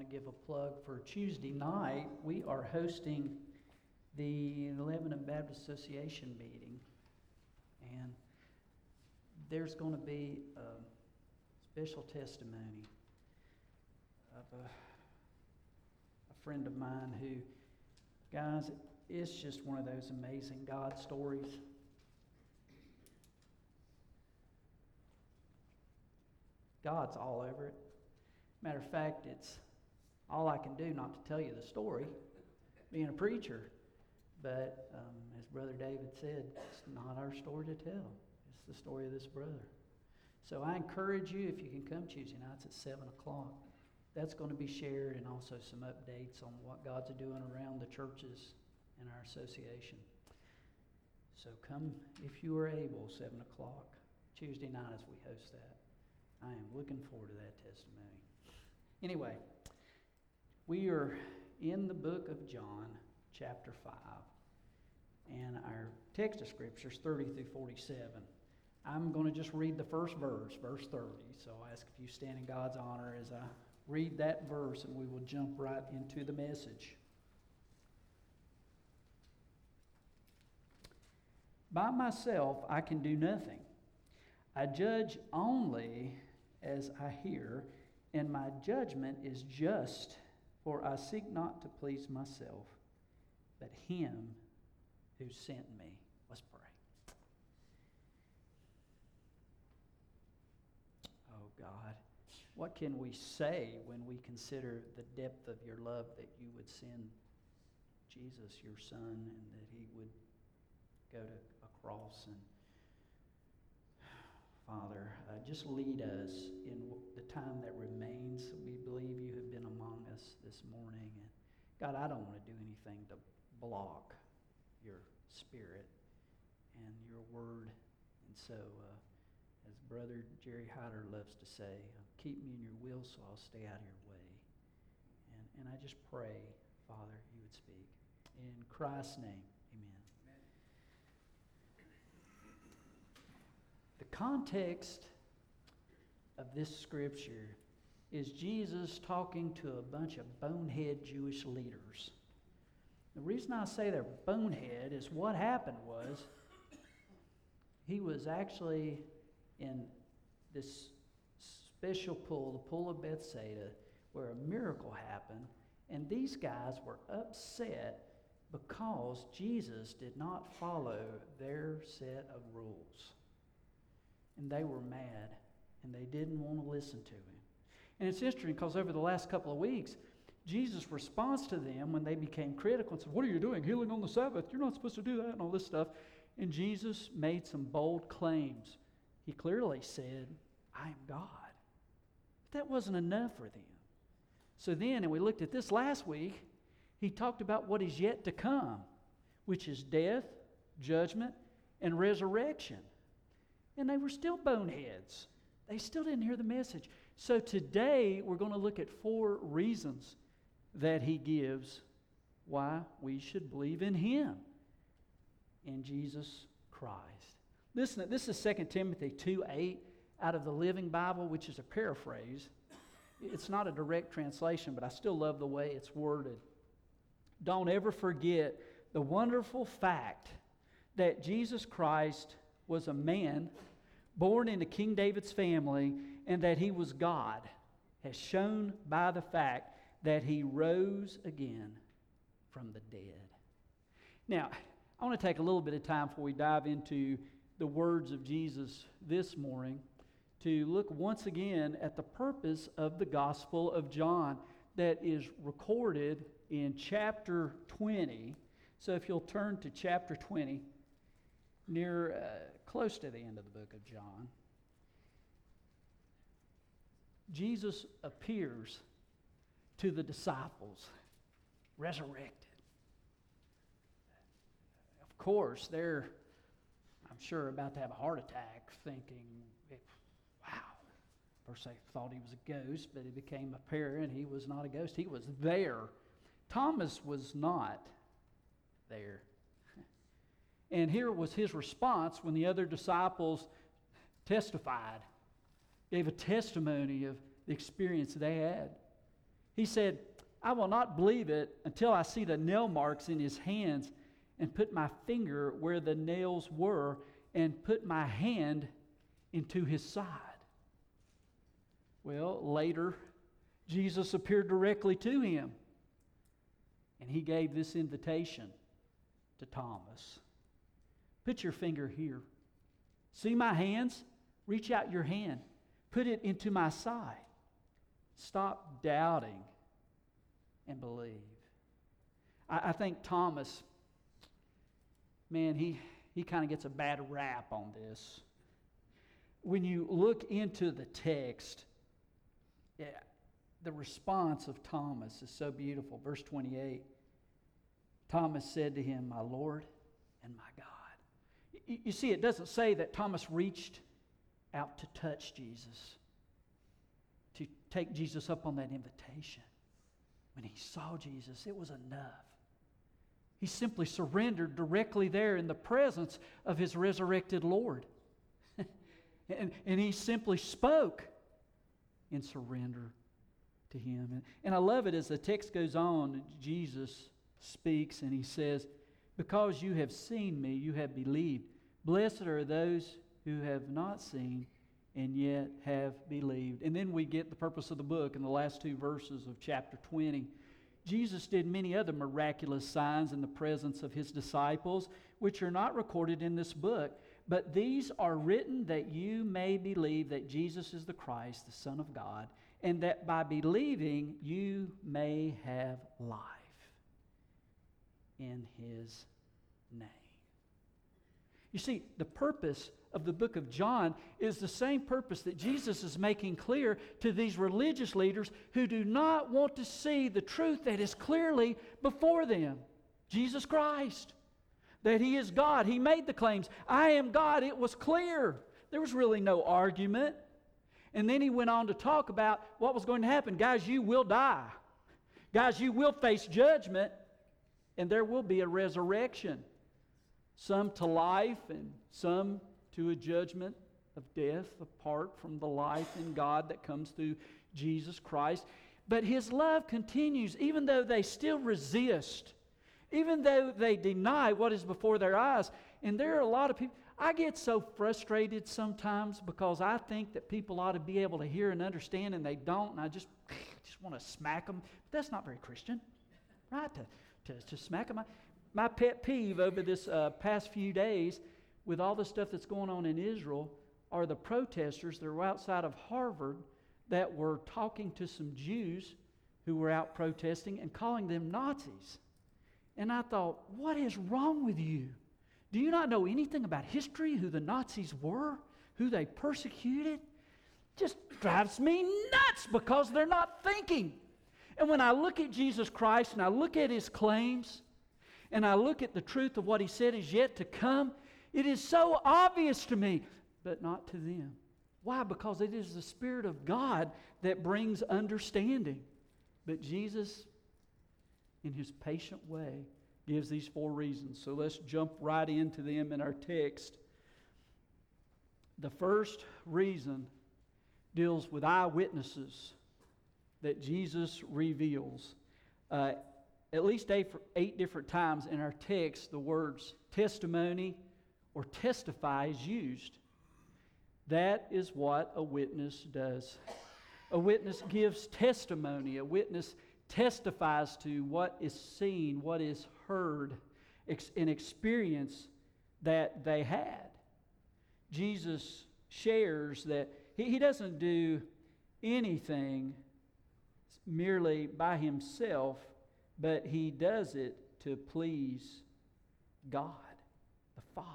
want to give a plug for Tuesday night. We are hosting the Lebanon Baptist Association meeting. And there's going to be a special testimony of a, a friend of mine who, guys, it's just one of those amazing God stories. God's all over it. Matter of fact, it's all I can do not to tell you the story, being a preacher. But um, as Brother David said, it's not our story to tell. It's the story of this brother. So I encourage you, if you can come Tuesday nights at 7 o'clock, that's going to be shared and also some updates on what God's doing around the churches and our association. So come if you are able, 7 o'clock Tuesday night as we host that. I am looking forward to that testimony. Anyway, we are in the book of John, chapter 5, and our text of scripture is 30 through 47. I'm going to just read the first verse, verse 30. So I ask if you stand in God's honor as I read that verse, and we will jump right into the message. By myself, I can do nothing. I judge only as I hear, and my judgment is just, for I seek not to please myself, but him who sent me. Let's pray. Oh God, what can we say when we consider the depth of your love that you would send Jesus, your Son, and that he would go to a cross and Father, uh, just lead us in the time that remains. We believe you have been us this morning. And God, I don't want to do anything to block your spirit and your word. And so, uh, as Brother Jerry Hyder loves to say, uh, keep me in your will so I'll stay out of your way. And, and I just pray, Father, you would speak. In Christ's name. Amen. amen. The context of this scripture is Jesus talking to a bunch of bonehead Jewish leaders. The reason I say they're bonehead is what happened was he was actually in this special pool, the pool of Bethsaida, where a miracle happened, and these guys were upset because Jesus did not follow their set of rules and they were mad and they didn't want to listen to him. And it's interesting because over the last couple of weeks, Jesus' response to them when they became critical and said, What are you doing? Healing on the Sabbath? You're not supposed to do that and all this stuff. And Jesus made some bold claims. He clearly said, I am God. But that wasn't enough for them. So then, and we looked at this last week, he talked about what is yet to come, which is death, judgment, and resurrection and they were still boneheads. They still didn't hear the message. So today we're going to look at four reasons that he gives why we should believe in him, in Jesus Christ. Listen, this is 2 Timothy 2 8 out of the Living Bible, which is a paraphrase. It's not a direct translation, but I still love the way it's worded. Don't ever forget the wonderful fact that Jesus Christ was a man born into King David's family and that he was God, has shown by the fact that he rose again from the dead. Now, I want to take a little bit of time before we dive into the words of Jesus this morning to look once again at the purpose of the Gospel of John that is recorded in chapter 20. So if you'll turn to chapter 20, near uh, close to the end of the book of John, Jesus appears to the disciples resurrected. Of course, they're, I'm sure, about to have a heart attack thinking, wow. First they thought he was a ghost, but it became apparent he was not a ghost. He was there. Thomas was not there. And here was his response when the other disciples testified, gave a testimony of the experience they had. He said, I will not believe it until I see the nail marks in his hands and put my finger where the nails were and put my hand into his side. Well, later, Jesus appeared directly to him and he gave this invitation to Thomas Put your finger here. See my hands? Reach out your hand. Put it into my sight. Stop doubting and believe. I, I think Thomas, man, he, he kind of gets a bad rap on this. When you look into the text, yeah, the response of Thomas is so beautiful. Verse 28 Thomas said to him, My Lord and my God. You, you see, it doesn't say that Thomas reached out to touch Jesus, to take Jesus up on that invitation. When he saw Jesus, it was enough. He simply surrendered directly there in the presence of his resurrected Lord. and, and he simply spoke in surrender to him. And, and I love it as the text goes on, Jesus speaks and he says, Because you have seen me, you have believed. Blessed are those who have not seen and yet have believed. And then we get the purpose of the book in the last two verses of chapter 20. Jesus did many other miraculous signs in the presence of his disciples, which are not recorded in this book. But these are written that you may believe that Jesus is the Christ, the Son of God, and that by believing you may have life in his name. You see, the purpose of the book of John is the same purpose that Jesus is making clear to these religious leaders who do not want to see the truth that is clearly before them Jesus Christ. That He is God. He made the claims, I am God. It was clear. There was really no argument. And then he went on to talk about what was going to happen. Guys, you will die. Guys, you will face judgment, and there will be a resurrection. Some to life, and some to a judgment of death apart from the life in God that comes through Jesus Christ. But his love continues, even though they still resist, even though they deny what is before their eyes. And there are a lot of people, I get so frustrated sometimes because I think that people ought to be able to hear and understand, and they don't, and I just, just want to smack them. But that's not very Christian, right? To, to, to smack them. My pet peeve over this uh, past few days, with all the stuff that's going on in Israel, are the protesters that were outside of Harvard that were talking to some Jews who were out protesting and calling them Nazis. And I thought, what is wrong with you? Do you not know anything about history, who the Nazis were, who they persecuted? Just drives me nuts because they're not thinking. And when I look at Jesus Christ and I look at his claims and I look at the truth of what he said is yet to come, it is so obvious to me, but not to them. Why? Because it is the Spirit of God that brings understanding. But Jesus, in his patient way, gives these four reasons. So let's jump right into them in our text. The first reason deals with eyewitnesses that Jesus reveals. Uh, at least eight, different times in our text, the words testimony or testify is used. That is what a witness does. A witness gives testimony. A witness testifies to what is seen, what is heard, an experience that they had. Jesus shares that he, he doesn't do anything merely by himself, but he does it to please God, the Father.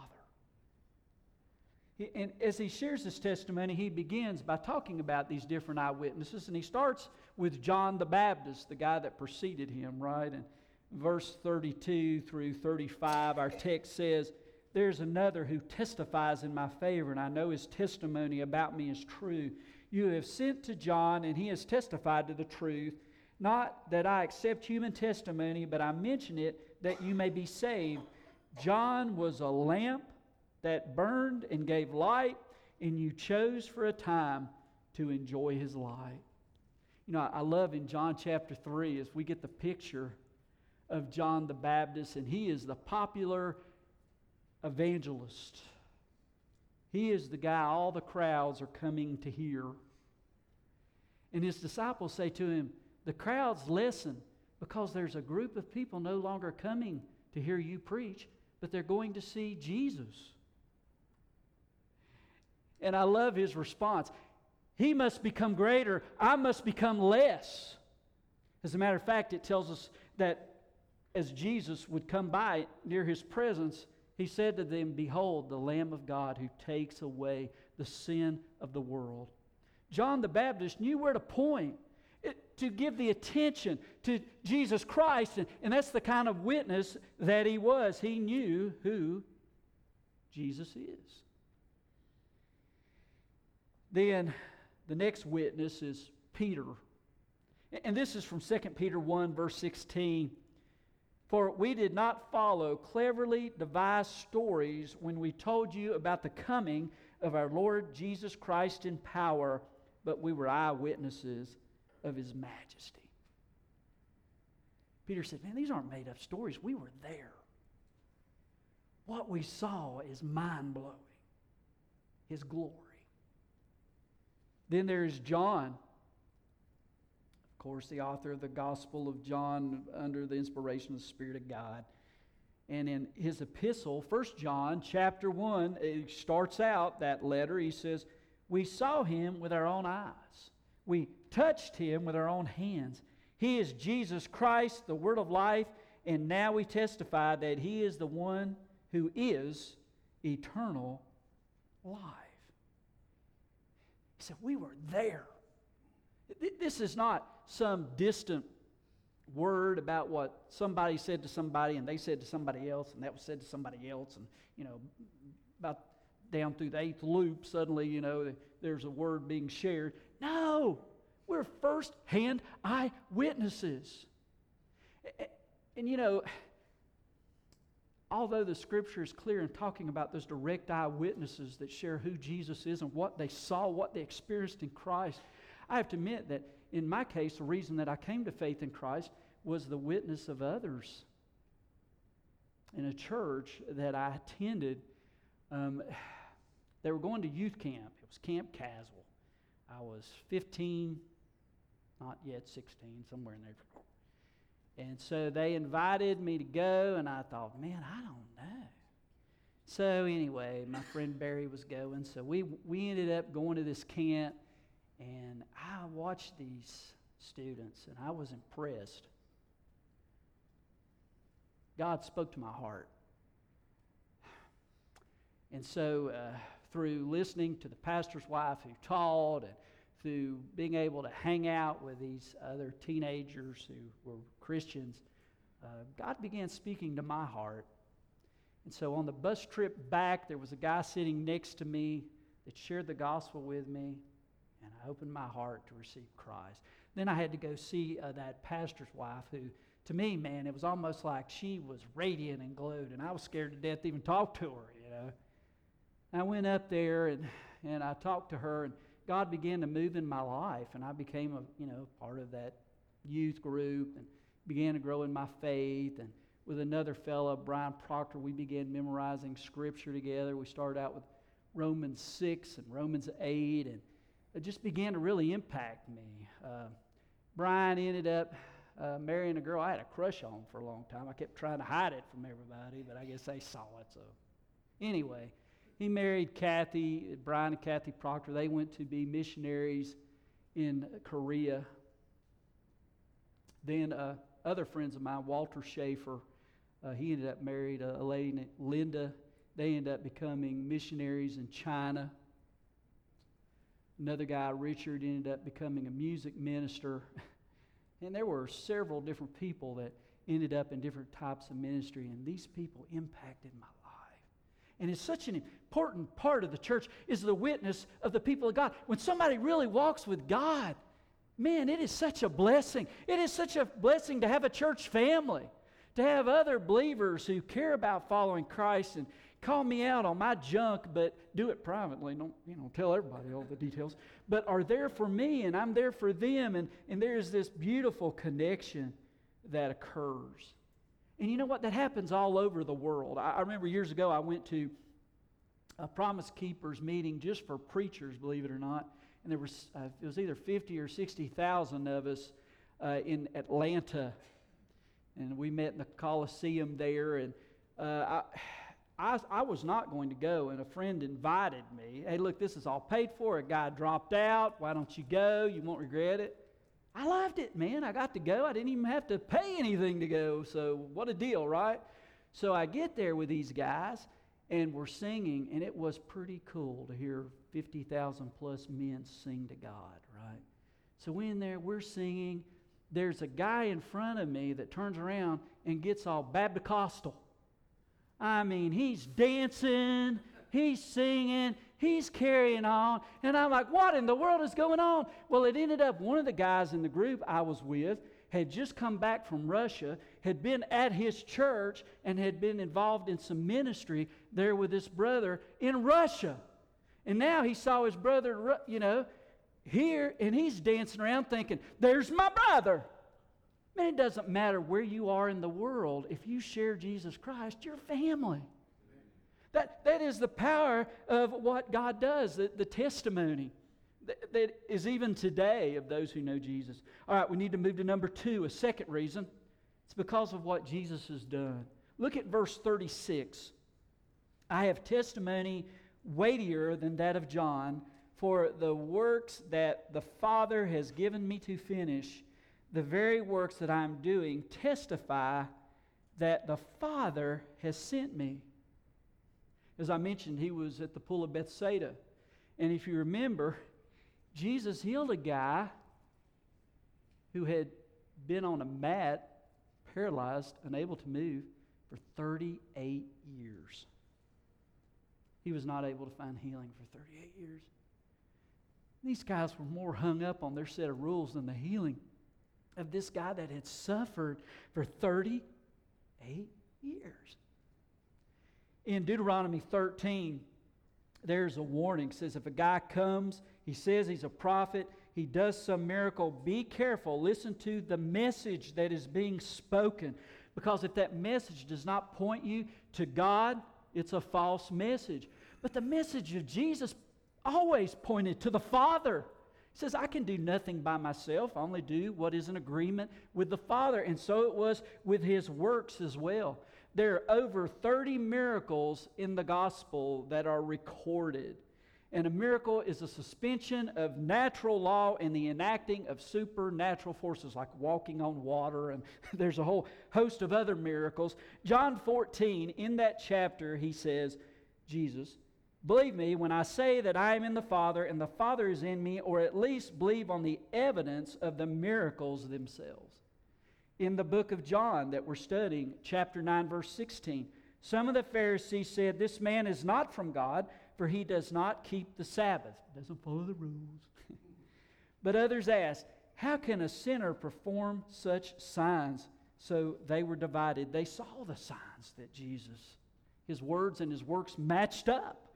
He, and as he shares his testimony, he begins by talking about these different eyewitnesses, and he starts with John the Baptist, the guy that preceded him, right? And verse 32 through 35, our text says, There's another who testifies in my favor, and I know his testimony about me is true. You have sent to John, and he has testified to the truth. Not that I accept human testimony, but I mention it that you may be saved. John was a lamp that burned and gave light, and you chose for a time to enjoy his light. You know, I love in John chapter 3 as we get the picture of John the Baptist, and he is the popular evangelist. He is the guy all the crowds are coming to hear. And his disciples say to him, The crowds listen because there's a group of people no longer coming to hear you preach, but they're going to see Jesus. And I love his response. He must become greater, I must become less. As a matter of fact, it tells us that as Jesus would come by near his presence, he said to them, Behold, the Lamb of God who takes away the sin of the world. John the Baptist knew where to point to give the attention to Jesus Christ, and, and that's the kind of witness that he was. He knew who Jesus is. Then the next witness is Peter. And this is from 2 Peter 1, verse 16. For we did not follow cleverly devised stories when we told you about the coming of our Lord Jesus Christ in power, but we were eyewitnesses of his majesty. Peter said, Man, these aren't made up stories. We were there. What we saw is mind blowing his glory. Then there's John Of course, the author of the Gospel of John under the inspiration of the Spirit of God. And in his epistle, 1 John chapter 1, it starts out that letter. He says, We saw him with our own eyes, we touched him with our own hands. He is Jesus Christ, the Word of life, and now we testify that he is the one who is eternal life. He said, We were there. This is not some distant word about what somebody said to somebody and they said to somebody else and that was said to somebody else and you know about down through the eighth loop suddenly you know there's a word being shared no we're first-hand eyewitnesses and, you know although the scripture is clear in talking about those direct eyewitnesses that share who jesus is and what they saw what they experienced in christ i have to admit that in my case, the reason that I came to faith in Christ was the witness of others. In a church that I attended, um, they were going to youth camp. It was Camp Caswell. I was 15, not yet 16, somewhere in there. And so they invited me to go, and I thought, man, I don't know. So anyway, my friend Barry was going, so we, we ended up going to this camp and I watched these students and I was impressed. God spoke to my heart. And so, uh, through listening to the pastor's wife who taught and through being able to hang out with these other teenagers who were Christians, uh, God began speaking to my heart. And so on the bus trip back, there was a guy sitting next to me that shared the gospel with me and I opened my heart to receive Christ. Then I had to go see uh, that pastor's wife who, to me, man, it was almost like she was radiant and glowed, and I was scared to death to even talk to her, you know. I went up there and, and I talked to her, and God began to move in my life, and I became a, you know, part of that youth group and began to grow in my faith. And with another fellow, Brian Proctor, we began memorizing scripture together. We started out with Romans 6 and Romans 8, and it just began to really impact me. Uh, Brian ended up uh, marrying a girl I had a crush on for a long time. I kept trying to hide it from everybody, but I guess they saw it. So, anyway, he married Kathy, Brian and Kathy Proctor. They went to be missionaries in Korea. Then, uh, other friends of mine, Walter Schaefer, uh, he ended up married a, a lady named Linda. They ended up becoming missionaries in China. Another guy, Richard, ended up becoming a music minister. and there were several different people that ended up in different types of ministry, and these people impacted my life. And it's such an important part of the church is the witness of the people of God. When somebody really walks with God, man, it is such a blessing. It is such a blessing to have a church family, to have other believers who care about following Christ and call me out on my junk, but do it privately. Don't, you know, tell everybody all the details. But are there for me and I'm there for them. And, and there's this beautiful connection that occurs. And you know what? That happens all over the world. I, I remember years ago I went to a Promise Keepers meeting just for preachers, believe it or not. And there was, uh, it was either 50 or 60,000 of us uh, in Atlanta. And we met in the Coliseum there. And uh, I, I, I was not going to go, and a friend invited me. Hey, look, this is all paid for. A guy dropped out. Why don't you go? You won't regret it. I loved it, man. I got to go. I didn't even have to pay anything to go. So, what a deal, right? So, I get there with these guys, and we're singing, and it was pretty cool to hear 50,000 plus men sing to God, right? So, we're in there, we're singing. There's a guy in front of me that turns around and gets all Babcostal. I mean, he's dancing, he's singing, he's carrying on. And I'm like, what in the world is going on? Well, it ended up one of the guys in the group I was with had just come back from Russia, had been at his church, and had been involved in some ministry there with his brother in Russia. And now he saw his brother, you know, here, and he's dancing around thinking, there's my brother. Man, it doesn't matter where you are in the world. If you share Jesus Christ, you're family. That, that is the power of what God does, the, the testimony that, that is even today of those who know Jesus. All right, we need to move to number two, a second reason. It's because of what Jesus has done. Look at verse 36. I have testimony weightier than that of John, for the works that the Father has given me to finish, the very works that I'm doing, testify that the Father has sent me. As I mentioned, he was at the pool of Bethsaida. And if you remember, Jesus healed a guy who had been on a mat, paralyzed, unable to move, for 38 years. He was not able to find healing for 38 years. These guys were more hung up on their set of rules than the healing of this guy that had suffered for 38 years. In Deuteronomy 13, there's a warning. It says, if a guy comes, he says he's a prophet, he does some miracle, be careful. Listen to the message that is being spoken. Because if that message does not point you to God, it's a false message. But the message of Jesus always pointed to the Father. He says, I can do nothing by myself, I only do what is in agreement with the Father. And so it was with his works as well. There are over 30 miracles in the gospel that are recorded. And a miracle is a suspension of natural law and the enacting of supernatural forces like walking on water. And there's a whole host of other miracles. John 14, in that chapter, he says, Jesus, believe me when I say that I am in the Father and the Father is in me, or at least believe on the evidence of the miracles themselves in the book of John that we're studying, chapter 9, verse 16. Some of the Pharisees said, This man is not from God, for he does not keep the Sabbath, doesn't follow the rules. but others asked, How can a sinner perform such signs? So they were divided. They saw the signs that Jesus, his words and his works matched up.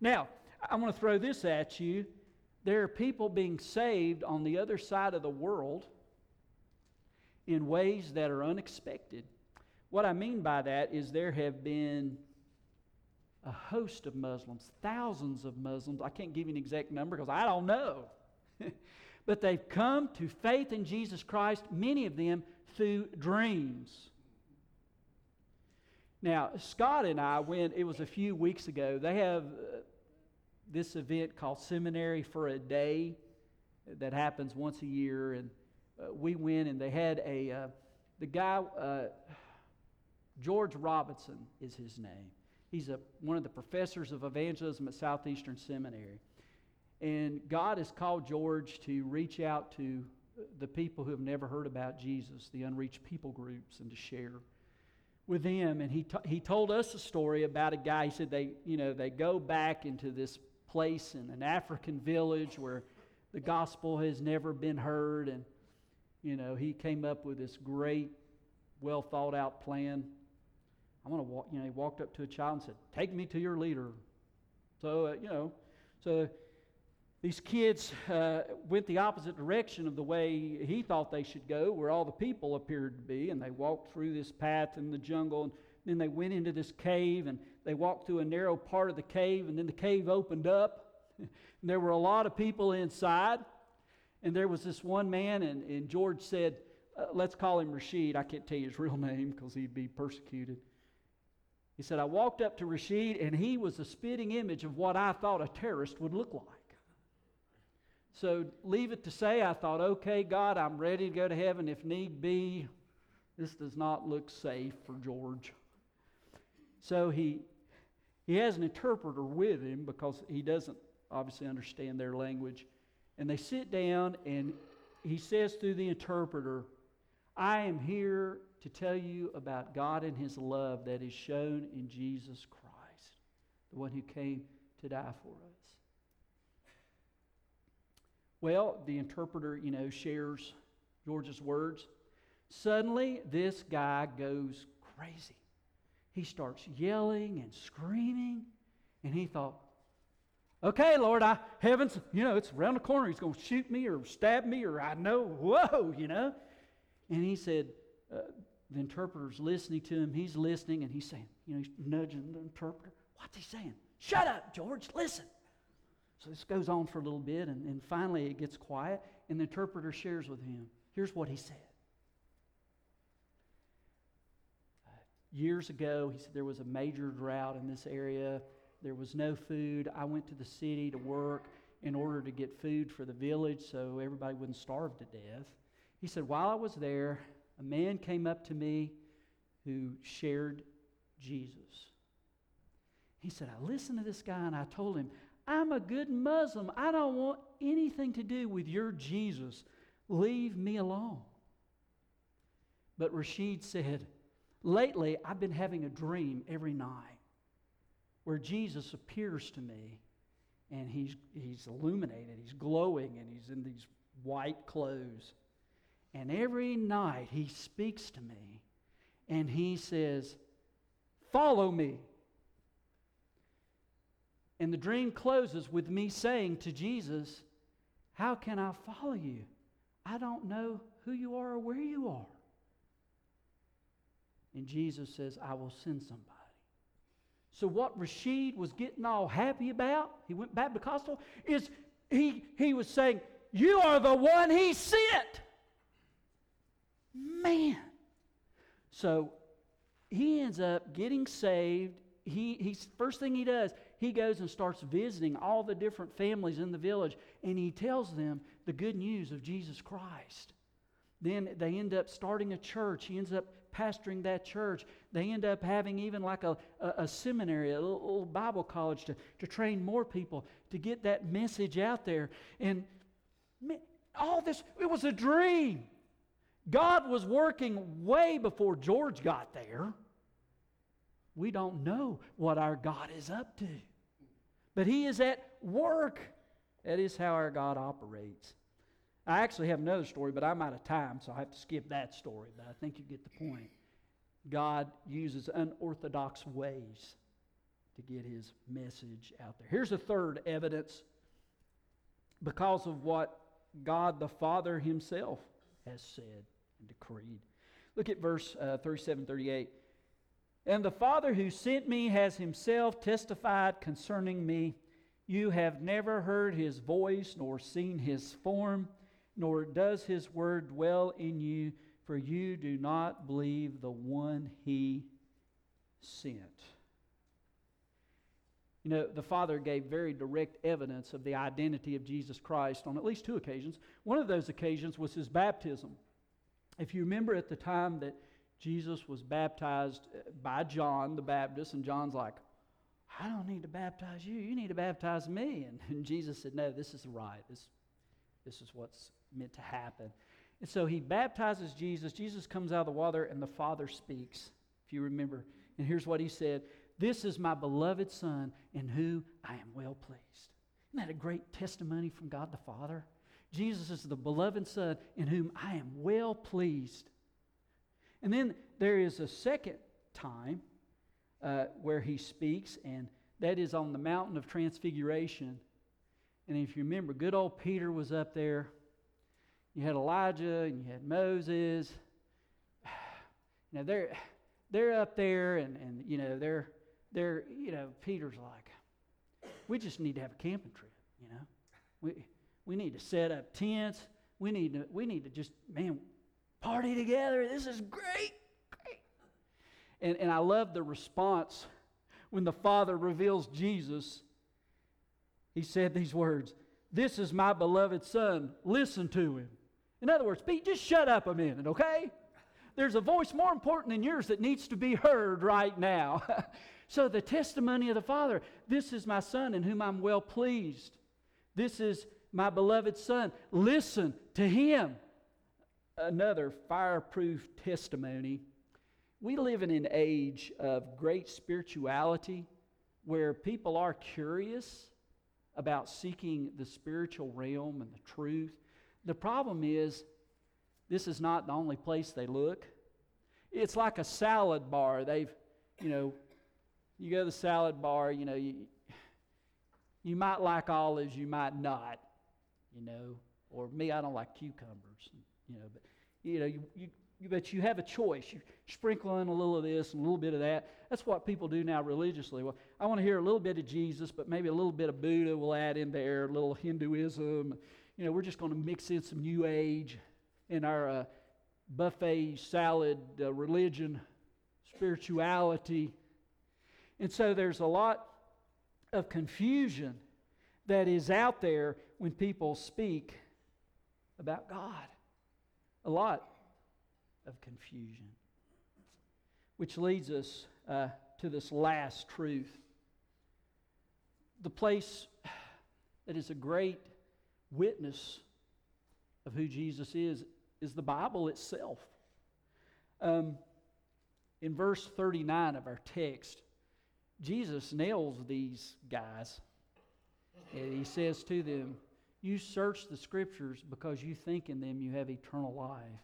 Now, I want to throw this at you. There are people being saved on the other side of the world in ways that are unexpected. What I mean by that is there have been a host of Muslims, thousands of Muslims. I can't give you an exact number because I don't know. but they've come to faith in Jesus Christ, many of them through dreams. Now, Scott and I went, it was a few weeks ago. They have uh, this event called Seminary for a Day that happens once a year. And uh, we went and they had a, uh, the guy, uh, George Robinson is his name. He's a, one of the professors of evangelism at Southeastern Seminary. And God has called George to reach out to the people who have never heard about Jesus, the unreached people groups, and to share with them. And he, t- he told us a story about a guy. He said they, you know, they go back into this place in an African village where the gospel has never been heard. And you know, he came up with this great, well thought out plan I want to walk, you know, he walked up to a child and said, Take me to your leader. So, uh, you know, so these kids uh, went the opposite direction of the way he thought they should go, where all the people appeared to be, and they walked through this path in the jungle, and then they went into this cave, and they walked through a narrow part of the cave, and then the cave opened up. and there were a lot of people inside, and there was this one man, and, and George said, uh, let's call him Rashid. I can't tell you his real name because he'd be persecuted. He said, I walked up to Rashid, and he was a spitting image of what I thought a terrorist would look like. So, leave it to say, I thought, okay, God, I'm ready to go to heaven if need be. This does not look safe for George. So, he, he has an interpreter with him because he doesn't obviously understand their language. And they sit down, and he says through the interpreter, I am here to tell you about God and His love that is shown in Jesus Christ, the one who came to die for us. Well, the interpreter, you know, shares George's words. Suddenly, this guy goes crazy. He starts yelling and screaming, and he thought, okay, Lord, I heavens, you know, it's around the corner. He's going to shoot me or stab me, or I know, whoa, you know. And he said, uh, the interpreter's listening to him. He's listening, and he's saying, you know, he's nudging the interpreter. What's he saying? Shut up, George, listen. So this goes on for a little bit, and, and finally it gets quiet, and the interpreter shares with him. Here's what he said. Years ago, he said there was a major drought in this area. There was no food. I went to the city to work in order to get food for the village so everybody wouldn't starve to death. He said, While I was there, a man came up to me who shared Jesus. He said, I listened to this guy and I told him, I'm a good Muslim. I don't want anything to do with your Jesus. Leave me alone. But Rashid said, Lately, I've been having a dream every night where Jesus appears to me and he's, he's illuminated, he's glowing, and he's in these white clothes. And every night he speaks to me and he says, Follow me. And the dream closes with me saying to Jesus, How can I follow you? I don't know who you are or where you are. And Jesus says, I will send somebody. So, what Rashid was getting all happy about, he went back to Costal, is he, he was saying, You are the one he sent. Man. So, he ends up getting saved. He, he's, first thing he does, he goes and starts visiting all the different families in the village and he tells them the good news of Jesus Christ. Then they end up starting a church. He ends up pastoring that church. They end up having even like a, a, a seminary, a little, little, Bible college to, to train more people to get that message out there. And all this, it was a dream. God was working way before George got there. We don't know what our God is up to. But He is at work. That is how our God operates. I actually have another story, but I'm out of time, so I have to skip that story. But I think you get the point. God uses unorthodox ways to get his message out there. Here's a third evidence because of what God the Father himself has said and decreed. Look at verse uh, 37 38. And the Father who sent me has himself testified concerning me. You have never heard his voice, nor seen his form, nor does his word dwell in you, for you do not believe the one he sent. You know, the Father gave very direct evidence of the identity of Jesus Christ on at least two occasions. One of those occasions was his baptism. If you remember at the time that Jesus was baptized uh, by John the Baptist, and John's like, I don't need to baptize you. You need to baptize me. And, and Jesus said, No, this is right. This, this is what's meant to happen. And so he baptizes Jesus. Jesus comes out of the water, and the Father speaks, if you remember. And here's what he said This is my beloved Son, in whom I am well pleased. Isn't that a great testimony from God the Father? Jesus is the beloved Son, in whom I am well pleased. And then there is a second time uh, where he speaks, and that is on the mountain of transfiguration. And if you remember, good old Peter was up there. You had Elijah and you had Moses. Now they're they're up there and, and you know they're they're you know Peter's like, we just need to have a camping trip, you know. We we need to set up tents. We need to we need to just man party together. This is great. Great. And and I love the response when the Father reveals Jesus. He said these words, This is my beloved son. Listen to him. In other words, Pete, just shut up a minute, okay? There's a voice more important than yours that needs to be heard right now. so, the testimony of the Father this is my Son in whom I'm well pleased. This is my beloved Son. Listen to him. Another fireproof testimony. We live in an age of great spirituality where people are curious about seeking the spiritual realm and the truth. The problem is, this is not the only place they look. It's like a salad bar. They've, you know, you go to the salad bar, you know, you, you might like olives, you might not, you know, or me, I don't like cucumbers, you know, but, you know, you, you, but you have a choice. You sprinkle in a little of this and a little bit of that. That's what people do now religiously. Well, I want to hear a little bit of Jesus, but maybe a little bit of Buddha we'll add in there, a little Hinduism. You know, we're just going to mix in some New Age in our uh, buffet salad uh, religion, spirituality. And so there's a lot of confusion that is out there when people speak about God. A lot of confusion. Which leads us uh, to this last truth. The place that is a great witness of who Jesus is is the Bible itself. Um, in verse 39 of our text, Jesus nails these guys. And he says to them, You search the scriptures because you think in them you have eternal life.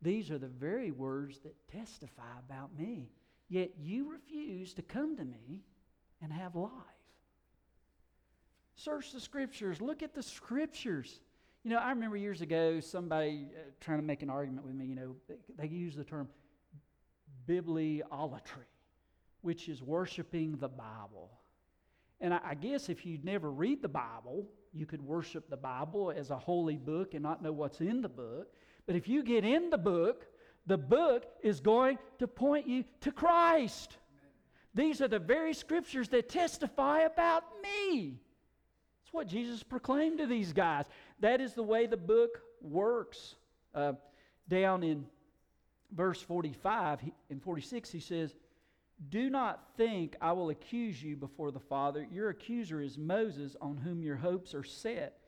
These are the very words that testify about me. Yet you refuse to come to me and have life. Search the scriptures. Look at the scriptures. You know, I remember years ago somebody uh, trying to make an argument with me. You know, they, they use the term bibliolatry, which is worshiping the Bible. And I, I guess if you'd never read the Bible, you could worship the Bible as a holy book and not know what's in the book. But if you get in the book, the book is going to point you to Christ. These are the very scriptures that testify about me. That's what Jesus proclaimed to these guys. That is the way the book works. Uh, down in verse 45 and 46, he says, Do not think I will accuse you before the Father. Your accuser is Moses, on whom your hopes are set.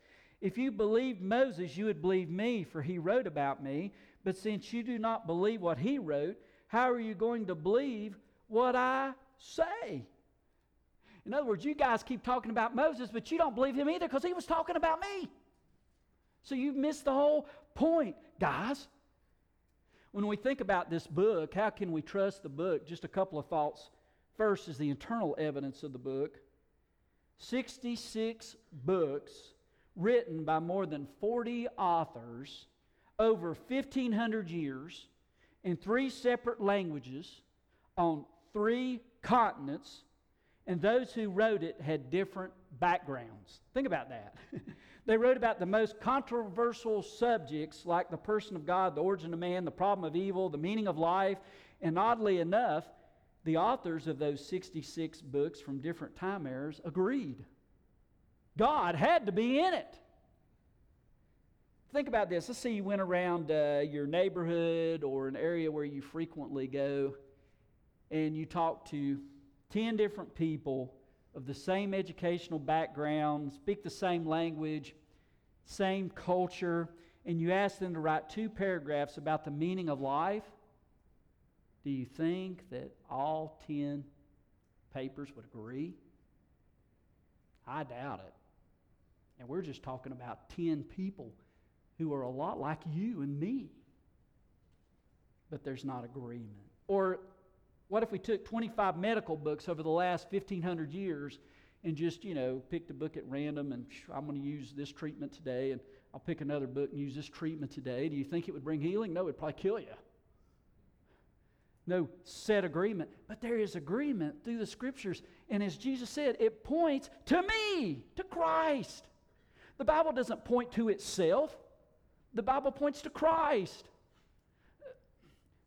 If you believed Moses, you would believe me, for he wrote about me. But since you do not believe what he wrote, how are you going to believe what I say? In other words, you guys keep talking about Moses, but you don't believe him either because he was talking about me. So you've missed the whole point, guys. When we think about this book, how can we trust the book? Just a couple of thoughts. First is the internal evidence of the book 66 books written by more than 40 authors over 1,500 years in three separate languages on three continents, and those who wrote it had different backgrounds. Think about that. They wrote about the most controversial subjects like the person of God, the origin of man, the problem of evil, the meaning of life. And oddly enough, the authors of those 66 books from different time eras agreed. God had to be in it. Think about this. Let's say you went around uh, your neighborhood or an area where you frequently go and you talk to 10 different people of the same educational background, speak the same language, same culture, and you ask them to write two paragraphs about the meaning of life, do you think that all 10 papers would agree? I doubt it. And we're just talking about 10 people who are a lot like you and me. But there's not agreement. Or What if we took 25 medical books over the last 1,500 years and just, you know, picked a book at random and I'm going to use this treatment today and I'll pick another book and use this treatment today? Do you think it would bring healing? No, it'd probably kill you. No set agreement. But there is agreement through the scriptures. And as Jesus said, it points to me, to Christ. The Bible doesn't point to itself, the Bible points to Christ.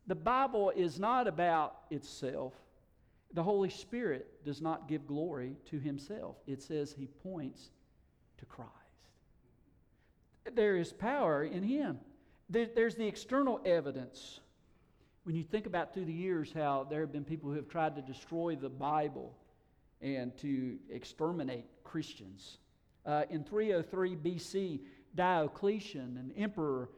The Bible is not about itself. The Holy Spirit does not give glory to himself. It says he points to Christ. There is power in him. there's the external evidence. When you think about through the years how there have been people who have tried to destroy the Bible and to exterminate Christians. Uh, in 303 BC, Diocletian, an emperor,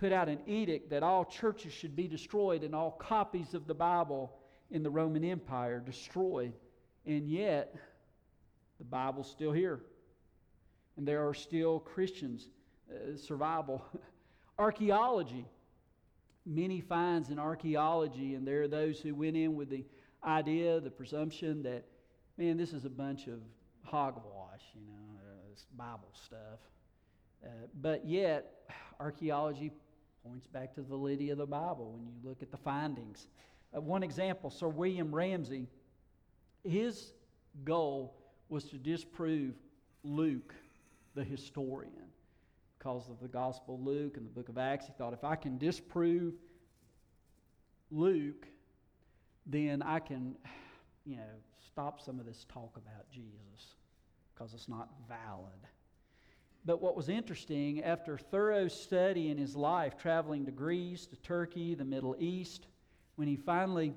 put out an edict that all churches should be destroyed and all copies of the Bible in the Roman Empire destroyed. And yet, the Bible's still here. And there are still Christians. Uh, survival. archaeology. Many finds in archaeology, and there are those who went in with the idea, the presumption that, man, this is a bunch of hogwash, you know, uh, this Bible stuff. Uh, but yet, archaeology points back to the validity of the Bible when you look at the findings. Uh, one example Sir William Ramsay, his goal was to disprove Luke, the historian. Because of the Gospel of Luke and the book of Acts, he thought if I can disprove Luke, then I can, you know, stop some of this talk about Jesus because it's not valid. But what was interesting, after thorough study in his life, traveling to Greece, to Turkey, the Middle East, when he finally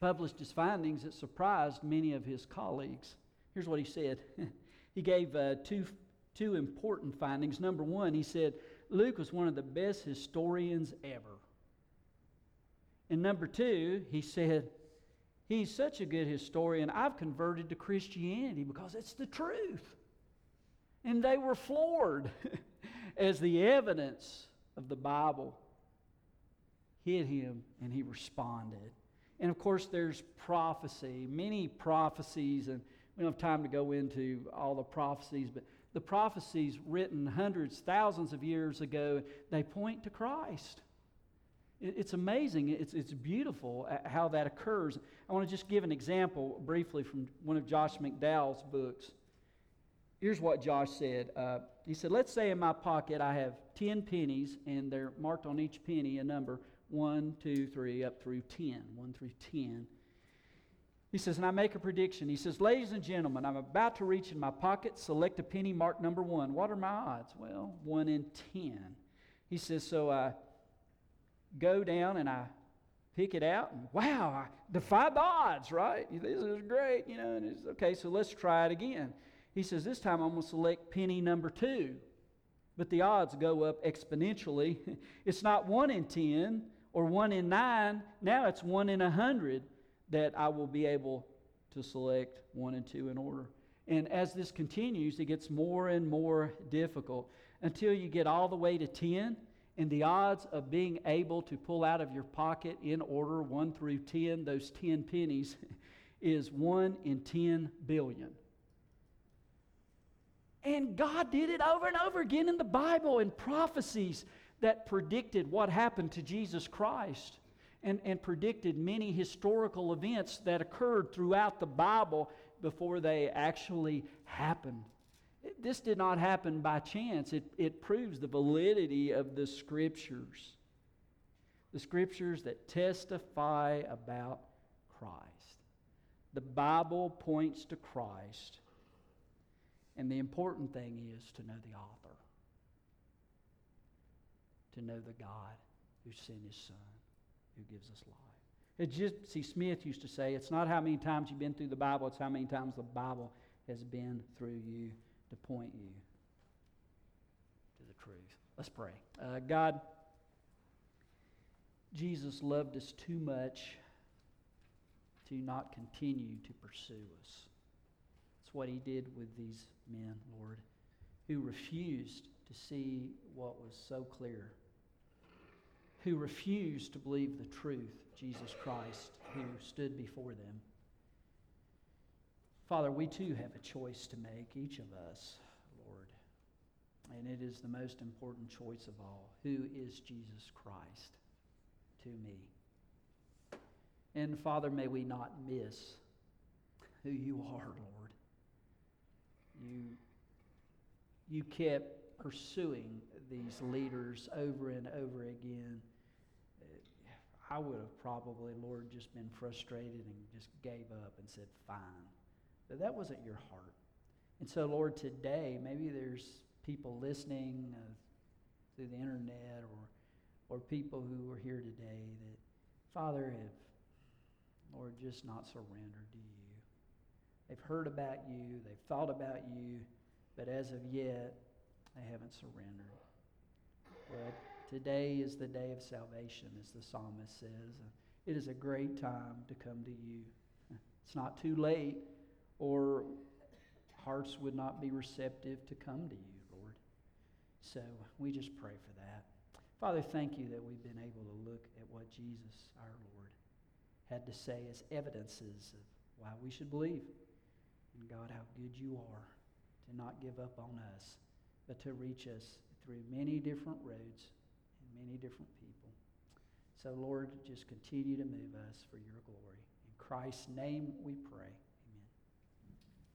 published his findings, it surprised many of his colleagues. Here's what he said he gave uh, two, two important findings. Number one, he said, Luke was one of the best historians ever. And number two, he said, He's such a good historian, I've converted to Christianity because it's the truth. And they were floored as the evidence of the Bible hit him and he responded. And of course, there's prophecy, many prophecies, and we don't have time to go into all the prophecies, but the prophecies written hundreds, thousands of years ago, they point to Christ. It's amazing. It's, it's beautiful uh, how that occurs. I want to just give an example briefly from one of Josh McDowell's books. Here's what Josh said. Uh, he said, Let's say in my pocket I have 10 pennies, and they're marked on each penny a number 1, 2, 3, up through 10. 1 through 10. He says, and I make a prediction. He says, Ladies and gentlemen, I'm about to reach in my pocket, select a penny marked number 1. What are my odds? Well, 1 in 10. He says, So I go down and I pick it out, and wow, I defy the odds, right? This is great, you know, and it's okay, so let's try it again. He says, This time I'm going to select penny number two. But the odds go up exponentially. it's not one in 10 or one in nine. Now it's one in a hundred that I will be able to select one and two in order. And as this continues, it gets more and more difficult until you get all the way to 10. And the odds of being able to pull out of your pocket in order 1 through 10, those 10 pennies, is 1 in 10 billion. And God did it over and over again in the Bible and prophecies that predicted what happened to Jesus Christ and, and predicted many historical events that occurred throughout the Bible before they actually happened. This did not happen by chance, it, it proves the validity of the Scriptures. The Scriptures that testify about Christ. The Bible points to Christ and the important thing is to know the author, to know the God who sent his Son, who gives us life. Just, see, Smith used to say, it's not how many times you've been through the Bible, it's how many times the Bible has been through you to point you to the truth. Let's pray. Uh, God, Jesus loved us too much to not continue to pursue us. It's what he did with these men, Lord, who refused to see what was so clear, who refused to believe the truth, Jesus Christ, who stood before them. Father, we too have a choice to make, each of us, Lord. And it is the most important choice of all. Who is Jesus Christ to me? And Father, may we not miss who you are, Lord. You, you kept pursuing these leaders over and over again. I would have probably, Lord, just been frustrated and just gave up and said, fine. But that wasn't your heart. And so, Lord, today, maybe there's people listening uh, through the internet or, or people who are here today that, Father, have, Lord, just not surrendered to you. They've heard about you, they've thought about you, but as of yet, they haven't surrendered. But today is the day of salvation, as the psalmist says. It is a great time to come to you. It's not too late, or hearts would not be receptive to come to you, Lord. So we just pray for that. Father, thank you that we've been able to look at what Jesus, our Lord, had to say as evidences of why we should believe. And God, how good you are to not give up on us, but to reach us through many different roads and many different people. So, Lord, just continue to move us for your glory. In Christ's name we pray.